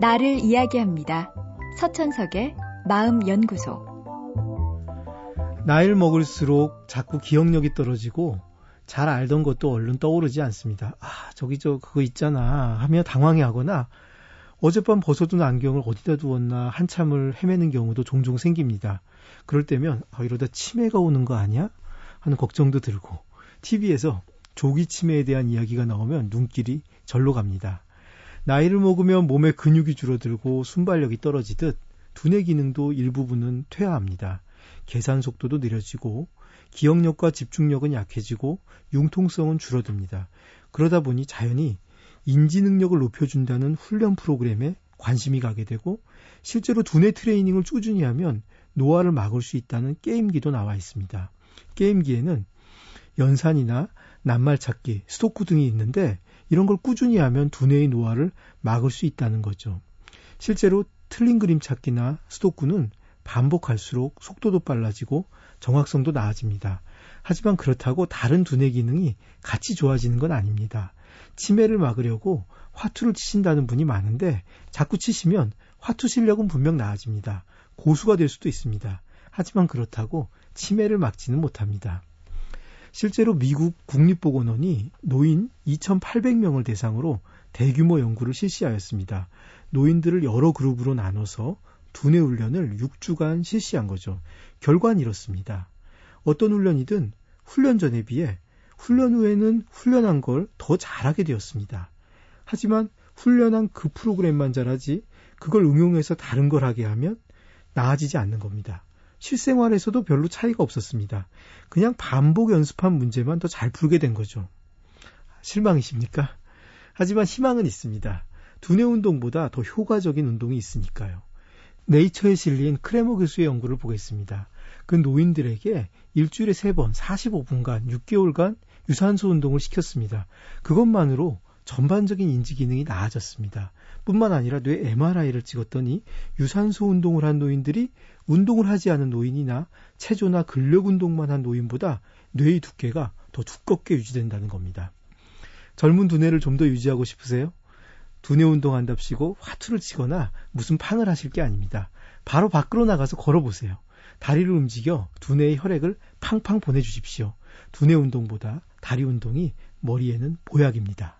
나를 이야기합니다. 서천석의 마음연구소. 나이를 먹을수록 자꾸 기억력이 떨어지고 잘 알던 것도 얼른 떠오르지 않습니다. 아, 저기 저 그거 있잖아 하며 당황해 하거나 어젯밤 벗어둔 안경을 어디다 두었나 한참을 헤매는 경우도 종종 생깁니다. 그럴 때면 아, 이러다 치매가 오는 거 아니야? 하는 걱정도 들고 TV에서 조기 치매에 대한 이야기가 나오면 눈길이 절로 갑니다. 나이를 먹으면 몸의 근육이 줄어들고 순발력이 떨어지듯 두뇌 기능도 일부분은 퇴화합니다. 계산 속도도 느려지고 기억력과 집중력은 약해지고 융통성은 줄어듭니다. 그러다 보니 자연히 인지 능력을 높여준다는 훈련 프로그램에 관심이 가게 되고 실제로 두뇌 트레이닝을 꾸준히 하면 노화를 막을 수 있다는 게임기도 나와 있습니다. 게임기에는 연산이나 낱말 찾기, 스토크 등이 있는데 이런 걸 꾸준히 하면 두뇌의 노화를 막을 수 있다는 거죠. 실제로 틀린 그림 찾기나 스토크는 반복할수록 속도도 빨라지고 정확성도 나아집니다. 하지만 그렇다고 다른 두뇌 기능이 같이 좋아지는 건 아닙니다. 치매를 막으려고 화투를 치신다는 분이 많은데 자꾸 치시면 화투 실력은 분명 나아집니다. 고수가 될 수도 있습니다. 하지만 그렇다고 치매를 막지는 못합니다. 실제로 미국 국립보건원이 노인 2,800명을 대상으로 대규모 연구를 실시하였습니다. 노인들을 여러 그룹으로 나눠서 두뇌 훈련을 6주간 실시한 거죠. 결과는 이렇습니다. 어떤 훈련이든 훈련 전에 비해 훈련 후에는 훈련한 걸 더 잘하게 되었습니다. 하지만 훈련한 그 프로그램만 잘하지 그걸 응용해서 다른 걸 하게 하면 나아지지 않는 겁니다. 실생활에서도 별로 차이가 없었습니다. 그냥 반복 연습한 문제만 더 잘 풀게 된 거죠. 실망이십니까? 하지만 희망은 있습니다. 두뇌 운동보다 더 효과적인 운동이 있으니까요. 네이처에 실린 크레모 교수의 연구를 보겠습니다. 그 노인들에게 일주일에 3번 45분간 6개월간 유산소 운동을 시켰습니다. 그것만으로 전반적인 인지 기능이 나아졌습니다. 뿐만 아니라 뇌 MRI를 찍었더니 유산소 운동을 한 노인들이 운동을 하지 않은 노인이나 체조나 근력 운동만 한 노인보다 뇌의 두께가 더 두껍게 유지된다는 겁니다. 젊은 두뇌를 좀 더 유지하고 싶으세요? 두뇌 운동한답시고 화투를 치거나 무슨 팡을 하실 게 아닙니다. 바로 밖으로 나가서 걸어보세요. 다리를 움직여 두뇌의 혈액을 팡팡 보내주십시오. 두뇌 운동보다 다리 운동이 머리에는 보약입니다.